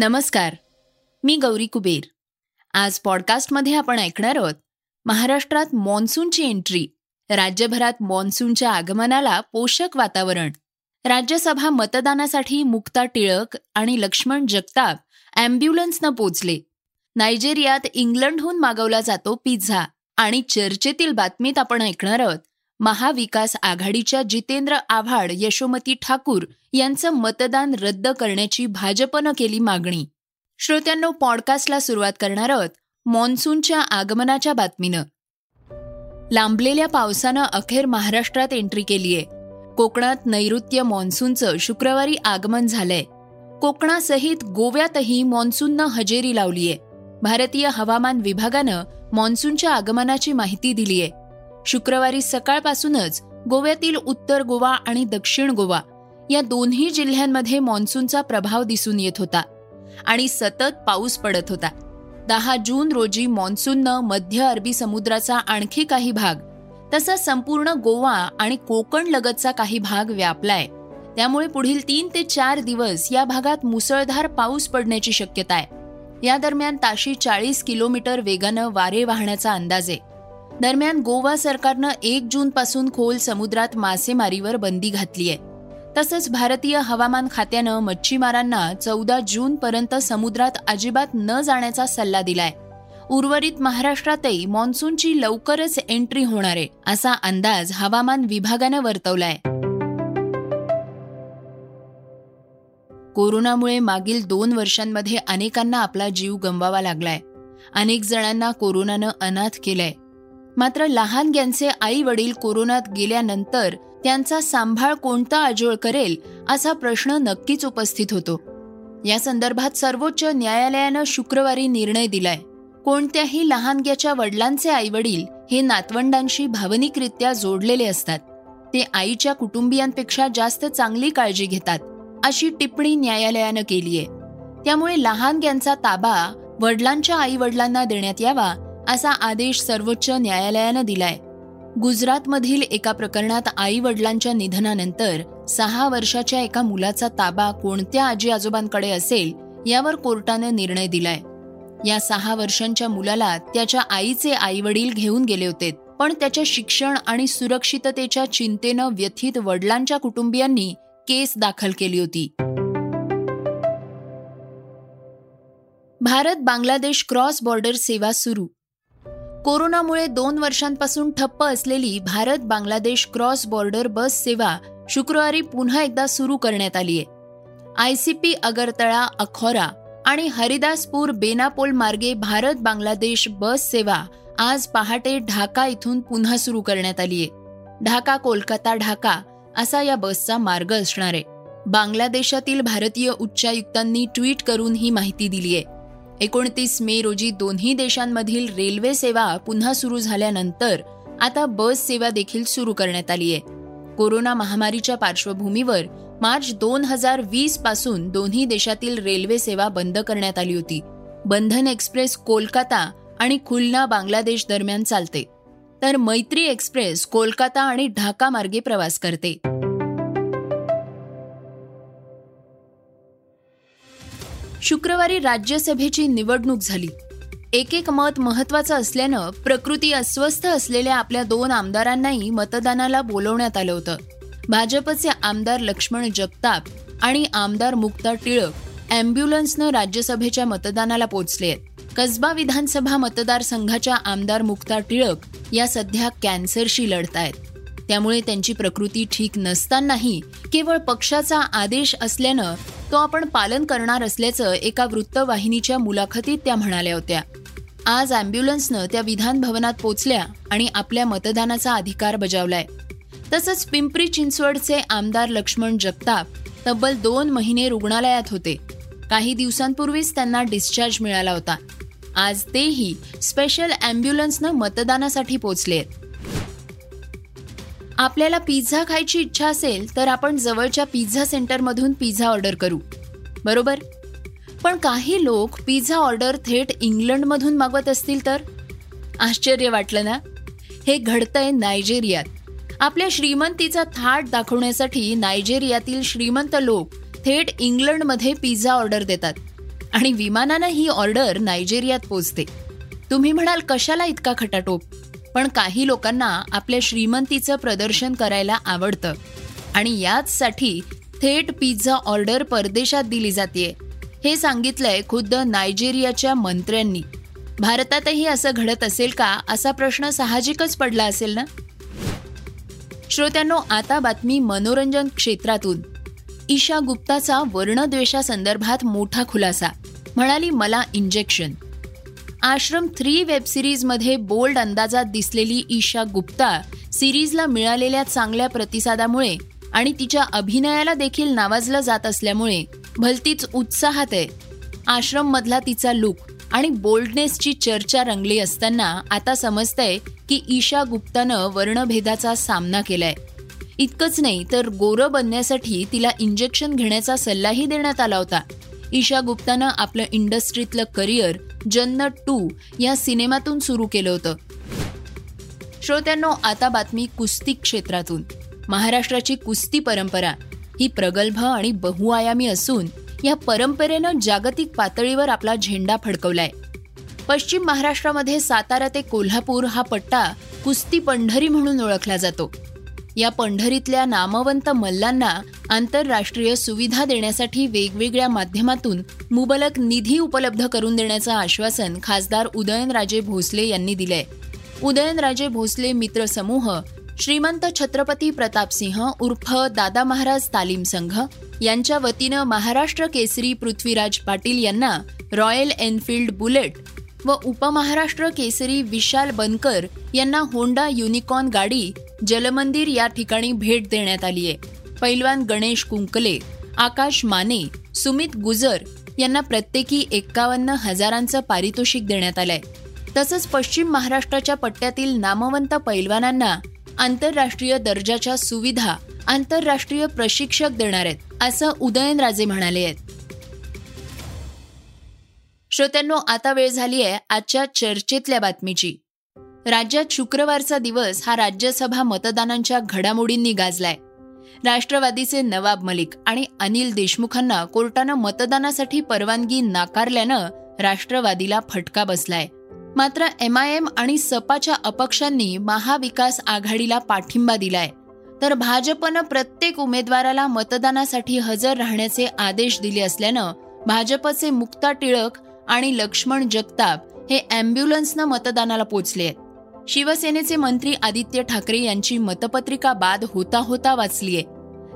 नमस्कार. मी गौरी कुबेर. आज पॉडकास्टमध्ये आपण ऐकणार आहोत महाराष्ट्रात मॉन्सूनची एंट्री राज्यभरात मॉन्सूनच्या आगमनाला पोषक वातावरण राज्यसभा मतदानासाठी मुक्ता टिळक आणि लक्ष्मण जगताप अँब्युलन्सनं पोचले. नायजेरियात इंग्लंडहून मागवला जातो पिझ्झा आणि चर्चेतील बातमीत आपण ऐकणार आहोत महाविकास आघाडीच्या जितेंद्र आव्हाड यशोमती ठाकूर यांचं मतदान रद्द करण्याची भाजपनं केली मागणी. श्रोत्यांनो पॉडकास्टला सुरुवात करणार आहोत मॉन्सूनच्या आगमनाच्या बातमीनं. लांबलेल्या पावसानं अखेर महाराष्ट्रात एंट्री केलीय. कोकणात नैऋत्य मॉन्सूनचं शुक्रवारी आगमन झालंय. कोकणासहित गोव्यातही मॉन्सूननं हजेरी लावलीय. भारतीय हवामान विभागानं मॉन्सूनच्या आगमनाची माहिती दिलीय. शुक्रवारी सकाळपासूनच गोव्यातील उत्तर गोवा आणि दक्षिण गोवा या दोन्ही जिल्ह्यांमध्ये मॉन्सूनचा प्रभाव दिसून येत होता आणि सतत पाऊस पडत होता. दहा जून रोजी मॉन्सूननं मध्य अरबी समुद्राचा आणखी काही भाग तसा संपूर्ण गोवा आणि कोकण लगतचा काही भाग व्यापलाय. त्यामुळे पुढील तीन ते चार दिवस या भागात मुसळधार पाऊस पडण्याची शक्यता आहे. या दरम्यान ताशी चाळीस किलोमीटर वेगानं वारे वाहण्याचा अंदाज आहे. दरम्यान गोवा सरकारनं एक जून पासून खोल समुद्रात मासेमारीवर बंदी घातली आहे. तसंच भारतीय हवामान खात्यानं मच्छीमारांना चौदा जून पर्यंत समुद्रात अजिबात न जाण्याचा सल्ला दिलाय. उर्वरित महाराष्ट्रातही मान्सूनची लवकरच एंट्री होणार आहे असा अंदाज हवामान विभागानं वर्तवलाय. कोरोनामुळे मागील दोन वर्षांमध्ये अनेकांना आपला जीव गमवावा लागलाय. अनेक जणांना कोरोनानं अनाथ केलंय. मात्र लहानग्यांचे आई वडील कोरोनात गेल्यानंतर त्यांचा सांभाळ कोणता आजोळ करेल असा प्रश्न नक्कीच उपस्थित होतो. या संदर्भात सर्वोच्च न्यायालयानं शुक्रवारी निर्णय दिलाय. कोणत्याही लहानग्याच्या वडिलांचे आईवडील हे नातवंडांशी भावनिकरित्या जोडलेले असतात. ते आईच्या कुटुंबियांपेक्षा जास्त चांगली काळजी घेतात अशी टिप्पणी न्यायालयानं केली आहे त्यामुळे लहानग्यांचा ताबा वडिलांच्या आई वडिलांना देण्यात यावा असा आदेश सर्वोच्च न्यायालयानं दिलाय. गुजरातमधील एका प्रकरणात आई वडिलांच्या निधनानंतर सहा वर्षाच्या एका मुलाचा ताबा कोणत्या आजी आजोबांकडे असेल यावर कोर्टानं निर्णय दिलाय. या सहा वर्षांच्या मुलाला त्याच्या आईचे आई वडील घेऊन गेले होते पण त्याच्या शिक्षण आणि सुरक्षिततेच्या चिंतेनं व्यथित वडिलांच्या कुटुंबियांनी केस दाखल केली होती. भारत बांगलादेश क्रॉस बॉर्डर सेवा सुरू. कोरोनामुळे दोन वर्षांपासून ठप्प असलेली Bharat Bangladesh cross border bus सेवा शुक्रवारी पुन्हा एकदा सुरू करण्यात आली आहे. आयसीपी अगरतळा अखोरा आणि हरिदासपूर बेनापोल मार्गे भारत बांगलादेश बस सेवा आज पहाटे ढाका इथून पुन्हा सुरू करण्यात आली आहे. ढाका कोलकाता ढाका असा या बसचा मार्ग असणार आहे. बांगलादेशातील भारतीय उच्चायुक्तांनी ट्विट करून ही माहिती दिली आहे. एकोणतीस मे रोजी दोन्ही देशांमधील रेल्वे सेवा पुन्हा सुरू झाल्यानंतर आता बस सेवा देखील सुरू करण्यात आली आहे. कोरोना महामारीच्या पार्श्वभूमीवर मार्च दोन हजार वीसपासून दोन्ही देशातील रेल्वे सेवा बंद करण्यात आली होती. बंधन एक्सप्रेस कोलकाता आणि खुलना बांगलादेश दरम्यान चालते. तर मैत्री एक्सप्रेस कोलकाता आणि ढाका मार्गे प्रवास करते. शुक्रवारी राज्यसभेची निवडणूक झाली. एक एक मत महत्वाचं असल्यानं प्रकृती अस्वस्थ असलेल्या आपल्या दोन आमदारांनाही मतदानाला बोलवण्यात आलं होतं. भाजपचे आमदार लक्ष्मण जगताप आणि आमदार मुक्ता टिळक अँब्युलन्सनं राज्यसभेच्या मतदानाला पोचले आहेत. कसबा विधानसभा मतदारसंघाच्या आमदार मुक्ता टिळक या सध्या कॅन्सरशी लढत आहेत. त्यामुळे त्यांची प्रकृती ठीक नसतानाही केवळ पक्षाचा आदेश असल्यानं तो आपण पालन करणार असल्याचं एका वृत्तवाहिनीच्या मुलाखतीत त्या म्हणाल्या होत्या. आज अँब्युलन्सनं त्या विधान भवनात पोचल्या आणि आपल्या मतदानाचा अधिकार बजावलाय. तसंच पिंपरी चिंचवडचे आमदार लक्ष्मण जगताप तब्बल दोन महिने रुग्णालयात होते. काही दिवसांपूर्वीच त्यांना डिस्चार्ज मिळाला होता. आज तेही स्पेशल अँब्युलन्सनं मतदानासाठी पोचले आहेत आपल्याला पिझ्झा खायची इच्छा असेल तर आपण जवळच्या पिझ्झा सेंटरमधून पिझ्झा ऑर्डर करू. बरोबर? पण काही लोक पिझ्झा ऑर्डर थेट इंग्लंडमधून मागवत असतील तर? आश्चर्य वाटलं ना? हे घडतंय नायजेरियात. आपल्या श्रीमंतीचा थाट दाखवण्यासाठी नायजेरियातील श्रीमंत लोक थेट इंग्लंडमध्ये पिझ्झा ऑर्डर देतात आणि विमानानं ही ऑर्डर नायजेरियात पोचते. तुम्ही म्हणाल कशाला इतका खटाटोप? पण काही लोकांना आपल्या श्रीमंतीचं प्रदर्शन करायला आवडतं. आणि याचसाठी थेट पिझ्झा ऑर्डर परदेशात दिली जाते हे सांगितलंय खुद्द नायजेरियाच्या मंत्र्यांनी. भारतातही असं घडत असेल का? असा प्रश्न साहजिकच पडला असेल ना? श्रोत्यांनो आता बातमी मनोरंजन क्षेत्रातून. ईशा गुप्ताचा वर्णद्वेषासंदर्भात मोठा खुलासा. म्हणाली मला इंजेक्शन आश्रम थ्री वेब सिरीजमध्ये बोल्ड अंदाजात दिसलेली ईशा गुप्ता सिरीजला मिळालेल्या चांगल्या प्रतिसादामुळे आणि तिच्या अभिनयाला देखील नावाजलं जात असल्यामुळे भलतीच उत्साहात आहे. आश्रम मधला तिचा लुक आणि बोल्डनेसची चर्चा रंगली असताना आता समजतंय की ईशा गुप्तानं वर्णभेदाचा सामना केलाय. इतकंच नाही तर गोरं बनण्यासाठी तिला इंजेक्शन घेण्याचा सल्लाही देण्यात आला होता. ईशा गुप्तानं आपलं इंडस्ट्रीतलं करिअर जन्नत टू या सिनेमातून सुरू केलं होतं. श्रोत्यांनो आता बातमी कुस्ती क्षेत्रातून. महाराष्ट्राची कुस्ती परंपरा ही प्रगल्भ आणि बहुआयामी असून या परंपरेनं जागतिक पातळीवर आपला झेंडा फडकवलाय. पश्चिम महाराष्ट्रामध्ये सातारा ते कोल्हापूर हा पट्टा कुस्ती पंढरी म्हणून ओळखला जातो. या पंढरीतल्या नामवंत मल्लांना आंतरराष्ट्रीय सुविधा देण्यासाठी वेगवेगळ्या माध्यमातून मुबलक निधी उपलब्ध करून देण्याचं आश्वासन खासदार उदयनराजे भोसले यांनी दिलंय. उदयनराजे भोसले मित्र समूह श्रीमंत छत्रपती प्रतापसिंह उर्फ दादा महाराज तालीम संघ यांच्या वतीनं महाराष्ट्र केसरी पृथ्वीराज पाटील यांना रॉयल एनफिल्ड बुलेट व उपमहाराष्ट्र केसरी विशाल बनकर यांना होंडा युनिकॉर्न गाडी जलमंदिर या ठिकाणी भेट देण्यात आली आहे पैलवान गणेश कुंकले आकाश माने सुमित गुजर यांना प्रत्येकी एक्कावन्न हजारांचं पारितोषिक देण्यात आलंय. तसंच पश्चिम महाराष्ट्राच्या पट्ट्यातील नामवंत पैलवानांना आंतरराष्ट्रीय दर्जाच्या सुविधा आंतरराष्ट्रीय प्रशिक्षक देणार आहेत असं उदयनराजे म्हणाले आहेत. श्रोत्यांनो आता वेळ झाली आहे आजच्या चर्चेतल्या बातमीची. राज्यात शुक्रवारचा दिवस हा राज्यसभा मतदानांच्या घडामोडींनी गाजलाय. राष्ट्रवादीचे नवाब मलिक आणि अनिल देशमुखांना कोर्टानं मतदानासाठी परवानगी नाकारल्यानं राष्ट्रवादीला फटका बसलाय. मात्र एम आय एम आणि सपाच्या अपक्षांनी महाविकास आघाडीला पाठिंबा दिलाय. तर भाजपनं प्रत्येक उमेदवाराला मतदानासाठी हजर राहण्याचे आदेश दिले असल्यानं भाजपचे मुक्ता टिळक आणि लक्ष्मण जगताप हे अँब्युलन्सनं मतदानाला पोचले आहेत शिवसेनेचे मंत्री आदित्य ठाकरे यांची मतपत्रिका बाद होता होता वाचलीये.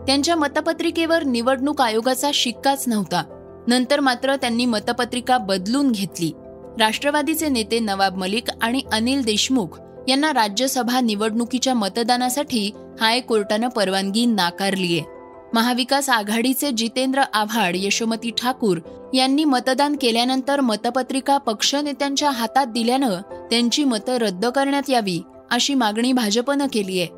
त्यांच्या मतपत्रिकेवर निवडणूक आयोगाचा शिक्काच नव्हता. नंतर मात्र त्यांनी मतपत्रिका बदलून घेतली. राष्ट्रवादीचे नेते नवाब मलिक आणि अनिल देशमुख यांना राज्यसभा निवडणुकीच्या मतदानासाठी हायकोर्टानं परवानगी नाकारलीय. महाविकास आघाडीचे जितेंद्र आव्हाड यशोमती ठाकूर यांनी मतदान केल्यानंतर मतपत्रिका पक्षनेत्यांच्या हातात दिल्यानं त्यांची मतं रद्द करण्यात यावी अशी मागणी भाजपनं केली आहे.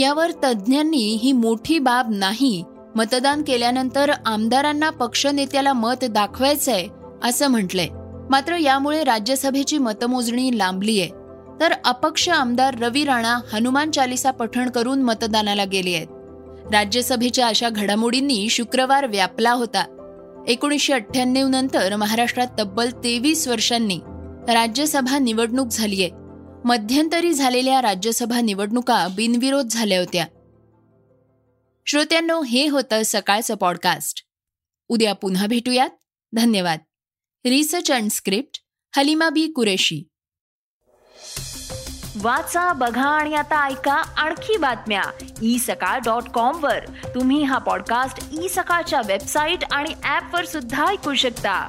यावर तज्ज्ञांनी ही मोठी बाब नाही मतदान केल्यानंतर आमदारांना पक्षनेत्याला मत दाखवायचंय असं म्हटलंय. मात्र यामुळे राज्यसभेची मतमोजणी लांबलीय तर अपक्ष आमदार रवी राणा हनुमान चालिसा पठण करून मतदानाला गेले आहेत. राज्यसभेच्या अशा घडामोडींनी शुक्रवार व्यापला होता. एकोणीसशे अठ्ठ्याण्णव नंतर महाराष्ट्रात तब्बल तेवीस वर्षांनी राज्यसभा निवडणूक झालीय. मध्यंतरी झालेल्या राज्यसभा निवडणुका बिनविरोध झाल्या होत्या. श्रोत्यांनो हे होतं सकाळचं पॉडकास्ट उद्या पुन्हा भेटूयात. धन्यवाद. Research and script Halima Bi Qureshi. वाचा बघा आणि आता ऐका आणखी बातम्या. ई सकाळ डॉट कॉम वर. तुम्ही हा पॉडकास्ट ई सकाळच्या वेबसाईट आणि ऍप वर सुद्धा ऐकू शकता.